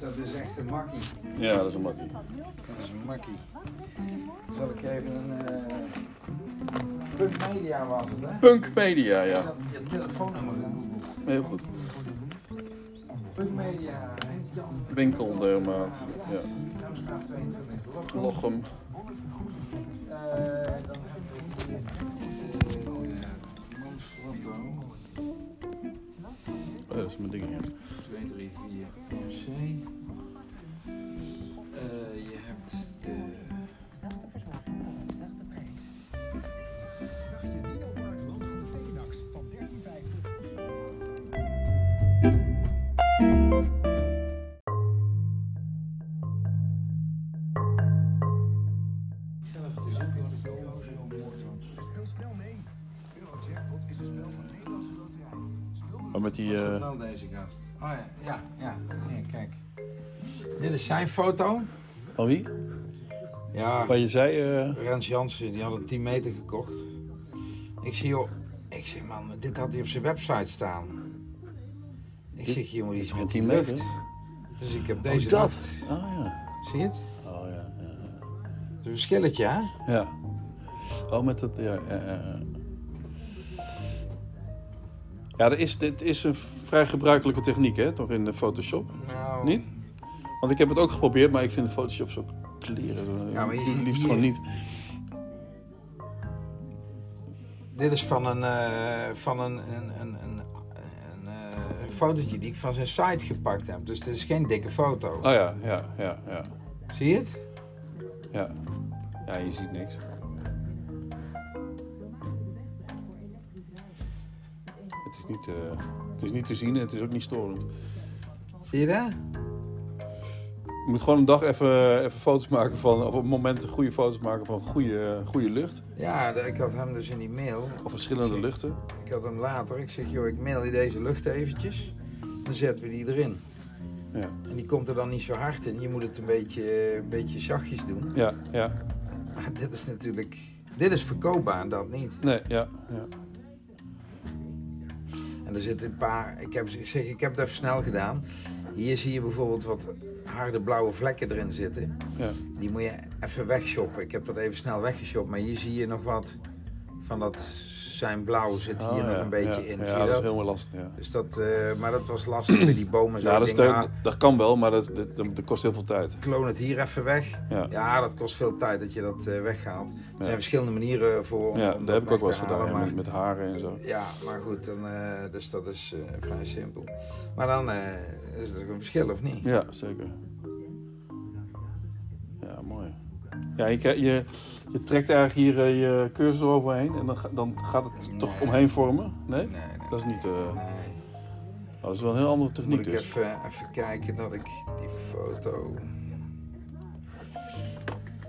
Dat is echt een makkie. Ja, dat is een makkie. Dat is een makkie. Zal ik even een... eh Punk Media was het, hè? Punk Media, ja. je telefoonnummer gegoogeld. Heel goed. Punk Media? Jan. Winkeldermaat. Ja. Damstraat 22. Lochem. Was dat eh, wel deze gast? Oh ja, ja, ja. Hier, kijk. Dit is zijn foto. van wie? Ja, Waar je zei... eh, Rens Jansen, die had een 10 meter gekocht. Ik zie, joh, ik zeg, man, dit had hij op zijn website staan. Ik zeg, jongen, die is met geen die 10 lucht. meter? Dus ik heb deze oh, dat. nacht- Oh ja. Zie je het? Oh ja. ja. Het is een verschilletje, hè? Ja. Oh, met dat... Ja, ja, ja. Ja dat is, dit is een vrij gebruikelijke techniek, hè? Toch in de Photoshop? Nou, Niet? Want ik heb het ook geprobeerd, maar ik vind Photoshop zo kleren. Ja, maar je ziet liefst hier- gewoon niet. Dit is van een, eh, van een, een, een, een, een, eh, een fotootje die ik van zijn site gepakt heb. Dus dit is geen dikke foto. Oh ja, ja, ja, ja. Zie je het? Ja, ja je ziet niks. Is, niet, eh, het is niet te zien en het is ook niet storend. Zie je dat? Je moet gewoon een dag even, even foto's maken van, of op momenten goede foto's maken van goede, goede lucht. Ja, ik had hem dus in die mail. Of verschillende luchten. Ik had hem later. Ik zeg, joh, ik mail je deze lucht eventjes. Dan zetten we die erin. Ja, En die komt er dan niet zo hard in. Je moet het een beetje, een beetje zachtjes doen. ja, ja. Maar dit is natuurlijk... Dit is verkoopbaar, dat niet. Nee, ja, ja. En er zitten een paar... Ik, heb, ik zeg, ik heb het even snel gedaan. Hier zie je bijvoorbeeld wat harde blauwe vlekken erin zitten. ja. Die moet je even wegshoppen. Ik heb dat even snel weggeshopt. Maar hier zie je nog wat van dat zijn blauw zit hier Oh, nog ja, een beetje ja. in. Ja, dat is helemaal lastig, ja. Dus dat, eh, maar dat was lastig met die bomen. Zo. Ja, dat, kan wel, maar dat, dat, kost heel veel tijd. kloon het hier even weg. Ja, Ja, dat kost veel tijd dat je dat eh, weghaalt. Er zijn verschillende manieren voor. om- ja om dat heb ik ook wel eens gedaan, maar- met, met haren en zo. Ja, maar goed, dan, eh, dus dat is vrij simpel. Maar dan is er een verschil, of niet? Ja, zeker. Ja, je, krijgt- je, je trekt eigenlijk hier eh, je cursor overheen en dan, dan gaat het toch omheen vormen. Nee? Nee, nee. Dat is niet... eh, nee. dat is wel een heel andere Moet techniek ik dus. even, even kijken dat ik die foto.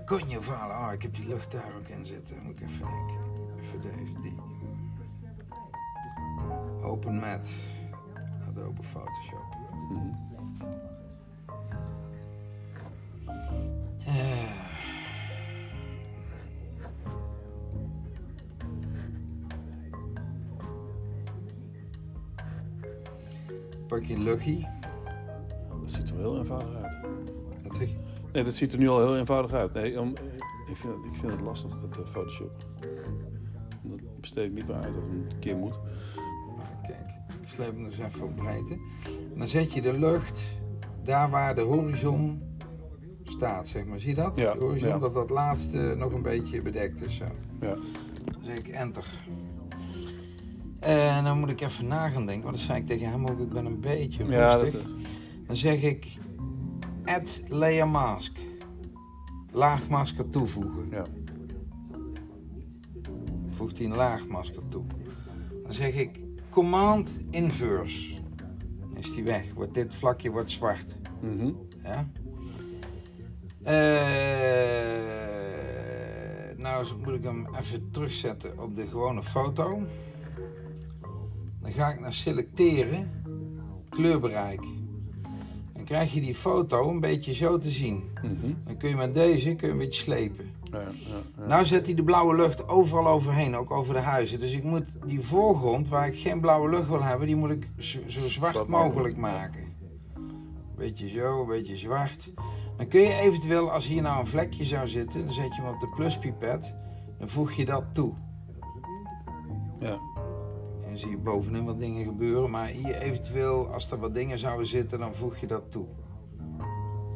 Konje valen. Ah, ik heb die lucht daar ook in zitten. Moet ik even denken. Even deze, die. Open Mat. Adobe Photoshop. Mhm. Eh. Pak je luchtje. Dat ziet er wel heel eenvoudig uit. Nee, dat ziet er nu al heel eenvoudig uit. Nee, om, ik, vind, het- ik vind het lastig, dat eh, Photoshop. Dat besteed ik liever uit als het een keer moet. Kijk, ik sleep hem dus even op breedte. En dan zet je de lucht daar waar de horizon staat, zeg maar. Zie je dat? Ja, De horizon, ja. dat dat laatste nog een beetje bedekt is. Zo. Ja. Dan zeg ik enter. En dan moet ik even na gaan denken, want dat zei ik tegen hem ook, ik ben een beetje rustig. Dan zeg ik add layer mask. Laagmasker toevoegen. Ja. Voegt hij een laagmasker toe. Dan zeg ik command inverse. Dan is die weg. Wordt dit vlakje wordt zwart. Ja? Eh, nou moet ik hem even terugzetten op de gewone foto. Dan ga ik naar selecteren, kleurbereik. Dan krijg je die foto een beetje zo te zien. Mhm. Dan kun je met deze kun je een beetje slepen. Ja, ja, ja. Nou zet hij de blauwe lucht overal overheen, ook over de huizen. Dus ik moet die voorgrond, waar ik geen blauwe lucht wil hebben, die moet ik zo, zo zwart mogelijk. maken. Beetje zo, een beetje zwart. Dan kun je eventueel, als hier nou een vlekje zou zitten, dan zet je hem op de pluspipet. Dan voeg je dat toe. Dan zie je bovenin wat dingen gebeuren. Maar hier eventueel, als er wat dingen zouden zitten, dan voeg je dat toe.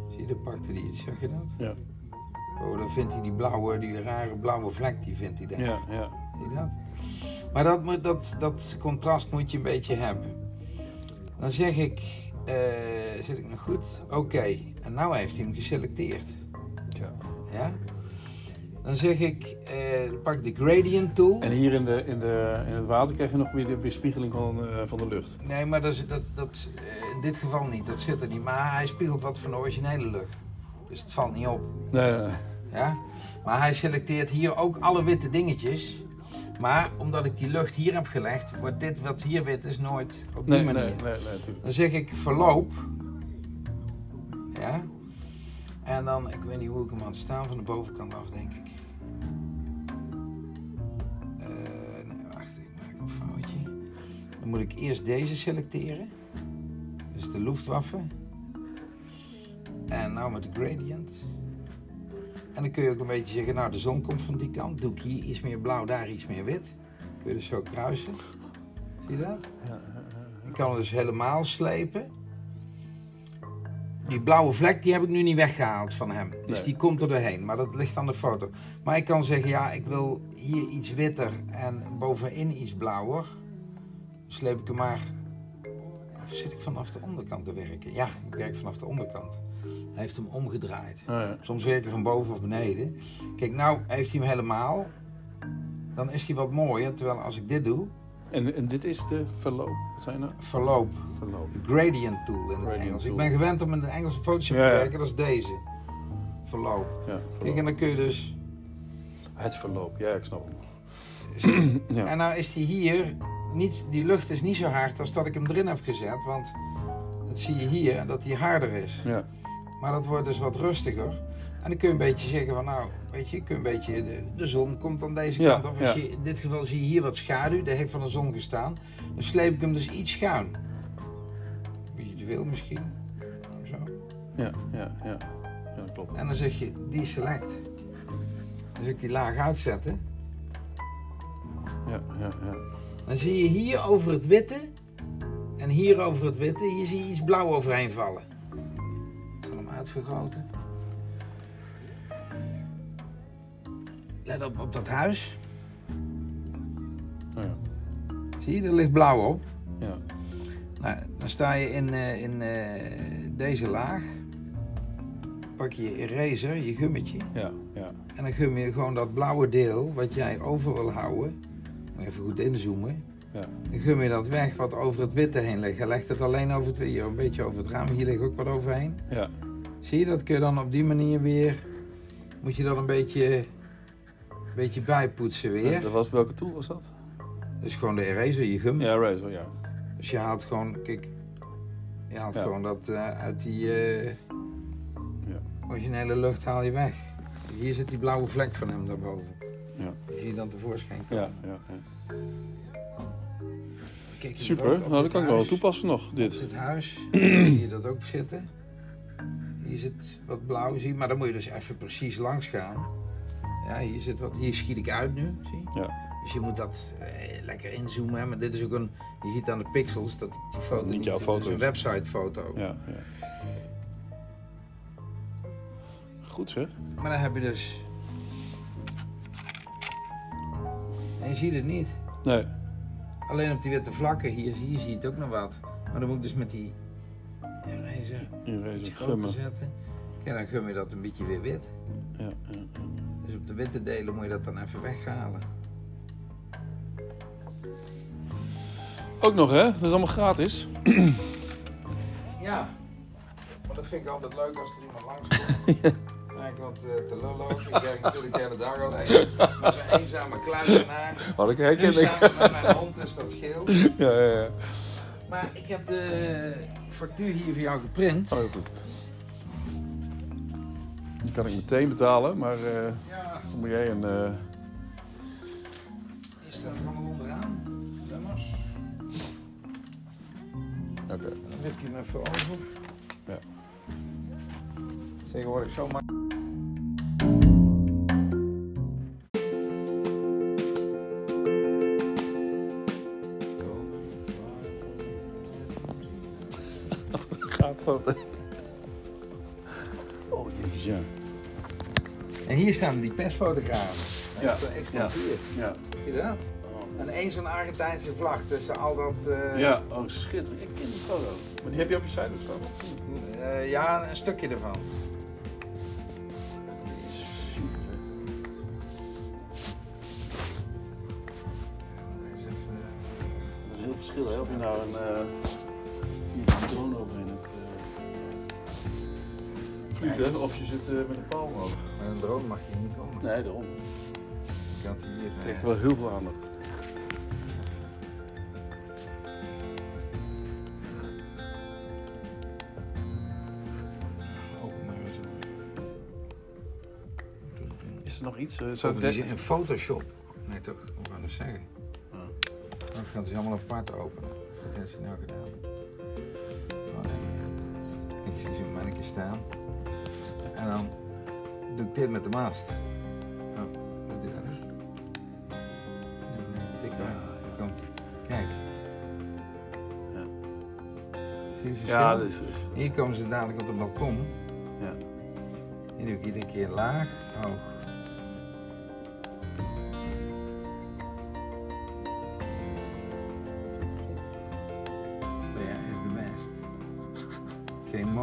Zie je, dan pakte hij iets, zag je dat? Ja. Oh, dan vindt hij die blauwe, die rare blauwe vlek, die vindt hij daar. Ja, ja. Zie je dat? Maar dat, moet- dat, dat contrast moet je een beetje hebben. Dan zeg ik, eh, zit ik nog goed? Oké, en nou heeft hij hem geselecteerd. ja. Ja? Dan zeg ik, eh, pak de gradient tool. En hier in, de, in, de, in het water krijg je nog weer de weerspiegeling van, eh, van de lucht. Nee, maar dat, is- dat, dat, eh, in dit geval niet, dat zit er niet. Maar hij spiegelt wat van de originele lucht. Dus het valt niet op. Nee, nee, nee. Ja? Maar hij selecteert hier ook alle witte dingetjes. Maar omdat ik die lucht hier heb gelegd, wordt dit wat hier wit is nooit op die Nee, nee, manier. nee, nee, natuurlijk. Dan zeg ik verloop. Ja. En dan, ik weet niet hoe ik hem aan het staan van de bovenkant af, denk ik. Dan moet ik eerst deze selecteren. Dus de Luftwaffe. En nou met de gradient. En dan kun je ook een beetje zeggen, nou de zon komt van die kant. Doe ik hier iets meer blauw, daar iets meer wit. Kun je dus zo kruisen. Zie je dat? Ik kan het dus helemaal slepen. Die blauwe vlek die heb ik nu niet weggehaald van hem. Dus Nee. die komt er doorheen. Maar dat ligt aan de foto. Maar ik kan zeggen, ja, ik wil hier iets witter en bovenin iets blauwer. Sleep ik hem maar... Of zit ik vanaf de onderkant te werken? Ja, ik werk vanaf de onderkant. Hij heeft hem omgedraaid. Ja, ja. Soms werk je van boven of beneden. Kijk, nou heeft hij hem helemaal. Dan is hij wat mooier. Terwijl als ik dit doe, En, en dit is de verloop. Wat zijn nou? verloop. Verloop. De gradient tool in het Gradient Engels. tool. Ik ben gewend om in de Engelse Photoshop Ja, te ja. werken, dat is deze. Verloop. Ja, Kijk, verloop. en dan kun je dus... Het verloop, ja, ik snap. Ja. En nou is die hier, niet, die lucht is niet zo hard als dat ik hem erin heb gezet. Want dat zie je hier, dat die harder is. Ja, Maar dat wordt dus wat rustiger. En dan kun je een beetje zeggen van nou, weet je, kun je een beetje, de, de zon komt aan deze Ja, kant. Of als ja. je, in dit geval zie je hier wat schaduw, daar heeft van de zon gestaan. Dan sleep ik hem dus iets schuin. Beetje te veel misschien. Zo. ja, ja, ja. Ja, dat klopt. En dan zeg je deselect. Dan zeg ik die laag uitzetten. Ja, ja, ja. Dan zie je hier over het witte en hier over het witte, hier zie je iets blauw overheen vallen. Ik zal hem uitvergroten. Let op, op dat huis. Oh, ja. Zie je, er ligt blauw op. ja. Nou, dan sta je in, eh, in eh, deze laag. Pak je je eraser, je gummetje. Ja, ja. En dan gum je gewoon dat blauwe deel wat jij over wil houden. Even goed inzoomen. Ja. Dan gum je dat weg wat over het witte heen ligt. Je legt het alleen over het witte, een beetje over het raam. Hier ligt ook wat overheen. Ja, Zie je, dat kun je dan op die manier weer... Moet je dat een beetje, een beetje bijpoetsen weer. Dat was, welke tool was dat? Dus gewoon de eraser, je gum. Ja, Razor, ja. Dus je haalt gewoon, kijk... Je haalt Ja. gewoon dat eh, uit die Ja. originele lucht haal je weg. Hier zit die blauwe vlek van hem daarboven. Ja. Die zie je dan tevoorschijn komen. Ja. Kijk, Super, nou dat dit kan ik wel toepassen nog, Op dit. dit huis zie je dat ook zitten. Hier zit wat blauw, zie. Maar dan moet je dus even precies langs gaan. Ja, hier zit wat, hier schiet ik uit nu, zie. Ja. Dus je moet dat eh, lekker inzoomen. Hè? Maar dit is ook een, je ziet aan de pixels dat die foto Niet niet, jouw foto is een website-foto. Ja, ja. Goed zeg. Maar dan heb je dus. En je ziet het niet. Nee. Alleen op die witte vlakken, hier, hier zie je het ook nog wat. Maar dan moet ik dus met die eraser gummen. zetten. Kijk, dan gum je dat een beetje weer wit. Ja, ja, ja. Dus op de witte delen moet je dat dan even weghalen. Ook nog hè? Dat is allemaal gratis. Ja, maar dat vind ik altijd leuk als er iemand langskomt. Ja. Ik wat eh, te lullen ook. Ik werk natuurlijk de hele dag alleen. Maar zo'n eenzame kluizenaar. Wat ik herken ik. samen met mijn hond, dus dat scheelt. Ja, ja, ja. Maar ik heb de factuur hier voor jou geprint. Oh, goed. Die kan ik meteen betalen, maar eh, Ja, dan moet jij een... eh, hier staat allemaal onderaan. Nummers. Oké. Dan wip je hem even over. Ja. Tegenwoordig zo makkelijk. Hier staan die persfotografen. Ja, ja. Ja. Zie je dat? En één zo'n Argentijnse vlag tussen al dat... eh, Ja, oh schitterend. Ik ken die foto. Maar die heb je op je site of zo? eh, ja, een stukje ervan. Eens Dat is heel verschil, hè? Of je nou een, eh vliegen, of je zit eh, met een paal omhoog. eh, met een drone mag je niet komen. Nee, daarom. Je kan hier... Het eh, trekt wel heel veel aandacht. eens. Is er nog iets? eh, Zo, Zo die in Photoshop. Nee toch? Hoe gaan we dat zeggen? Ja. Oh, ik ga het dus allemaal apart openen. Wat heeft ze nou gedaan? Oh. Ik zie ze een keer staan. En dan doe ik dit met de mast. Oh? Nee. Komt. Kijk. Ja. Zie je Ja, dat is, is. Hier komen ze dadelijk op het balkon. Ja. Hier doe ik iedere keer laag, hoog.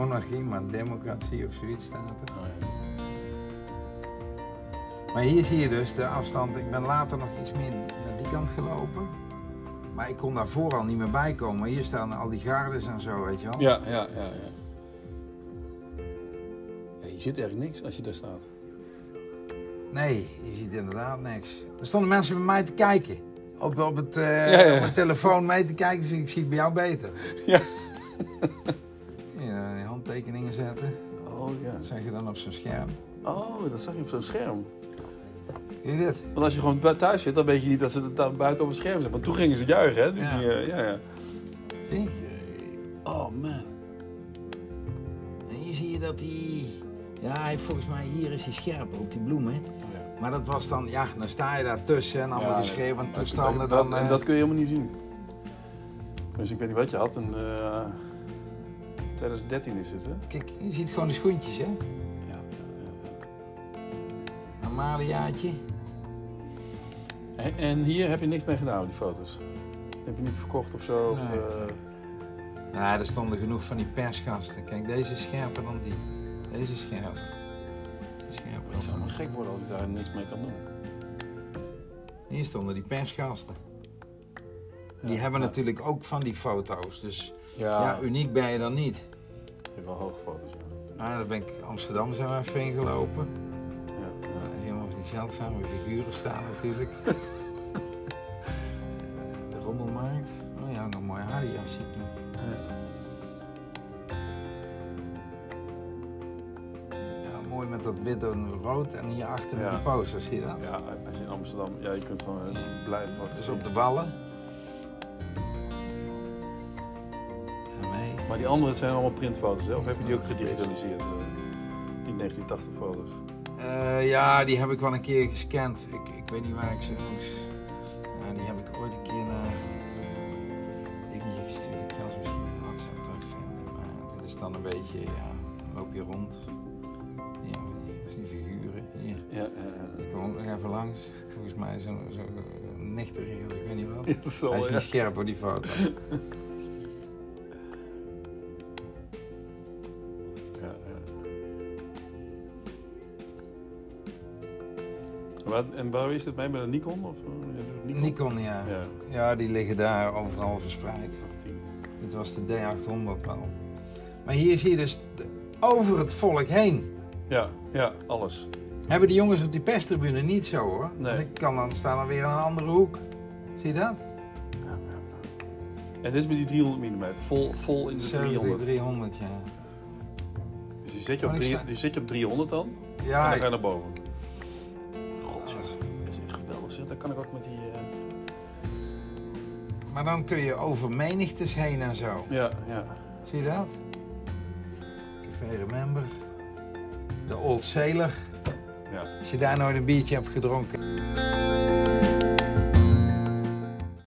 Monarchie, maar democratie of zoiets staat er. Oh, ja. Maar hier zie je dus de afstand. Ik ben later nog iets meer naar die kant gelopen. Maar ik kon daarvoor al niet meer bij komen. Maar hier staan al die gardes en zo, weet je wel. Ja, ja, ja, ja. ja. Je ziet eigenlijk niks als je daar staat. Nee, je ziet inderdaad niks. Er stonden mensen bij mij te kijken. Op, op, het, eh, Ja, ja. op mijn telefoon mee te kijken, dus ik zie het bij jou beter. Ja. Die zetten. Oh ja. Dat zeg je dan op zo'n scherm. Oh, dat zag je op zo'n scherm. Zie je dit? Want als je gewoon thuis zit, dan weet je niet dat ze het daar buiten op het scherm zijn. Want toen gingen ze juichen, hè? Toen Ja. je- ja, ja. Zie? Oh man. En hier zie je dat hij... Ja, hij, volgens mij hier is hij scherper op die bloemen. Oh, ja. Maar dat was dan, ja, dan sta je daar tussen en allemaal Ja, geschreven en dat- toestanden. dat- Dan, en eh, dat kun je helemaal niet zien. Dus ik weet niet wat je had. En, eh 2013 is het, hè? Kijk, je ziet gewoon de schoentjes, hè? Ja, ja, ja. ja. Amaliaatje. En, en hier heb je niks mee gedaan met die foto's? Heb je niet verkocht of zo? Of, Nee. eh, Nou, er stonden genoeg van die persgasten. Kijk, deze is scherper dan die. Deze is scherper. Scherper dan zou helemaal gek worden als ik daar niks mee kan doen. Hier stonden die persgasten. Die hebben natuurlijk ook van die foto's. Dus Ja, uniek ben je dan niet. je hebt wel hoge foto's. Ja. Ah, dan ben ik Amsterdam zijn we even heen gelopen. Ja, helemaal die zeldzame figuren staan natuurlijk. Eh, de rommelmarkt. Oh ja, nog een mooi Adidas zie ik nu. Mooi met dat wit en rood en hierachter met Ja. die posters, zie je dat? Ja, als je in Amsterdam, ja, je kunt gewoon blijven wat Dus op de ballen. Maar die andere zijn allemaal printfoto's, hè? Of heb je die ook gedigitaliseerd? eh, die 1980 foto's. Eh, ja, die heb ik wel een keer gescand. Ik, ik weet niet waar ik ze nog... die heb ik ooit een keer naar dingetje gestuurd. Ik ga ze misschien in WhatsApp terugvinden. Maar dit is dan een beetje, ja, dan loop je rond. Ja, die figuren. Hier. Ja, ja, Ik kom ook nog even langs. Volgens mij zo'n zo ik weet niet wat. ja. Hij is ja. niet scherp op die foto. En waar is het mee? Met een Nikon? Of, eh, ja, Nikon? Nikon, ja. Ja, Ja, die liggen daar overal verspreid. 18. Dit was de D800 wel. Maar hier zie je dus over het volk heen. Ja, ja, alles. Hebben die jongens op die perstribune niet zo hoor. Nee. Ik kan dan staan er weer een andere hoek. Zie je dat? En dit is met die 300 mm, vol, vol in de 70, 300. 300, ja. Dus die zet je op, drie- die zet je op 300 dan, en Ja, dan ik- ga je naar boven. Kan ik ook met die... eh, maar dan kun je over menigtes heen en zo. Ja, ja. Zie je dat? Café Remember. De Old Sailor. ja. Als je daar nooit een biertje hebt gedronken,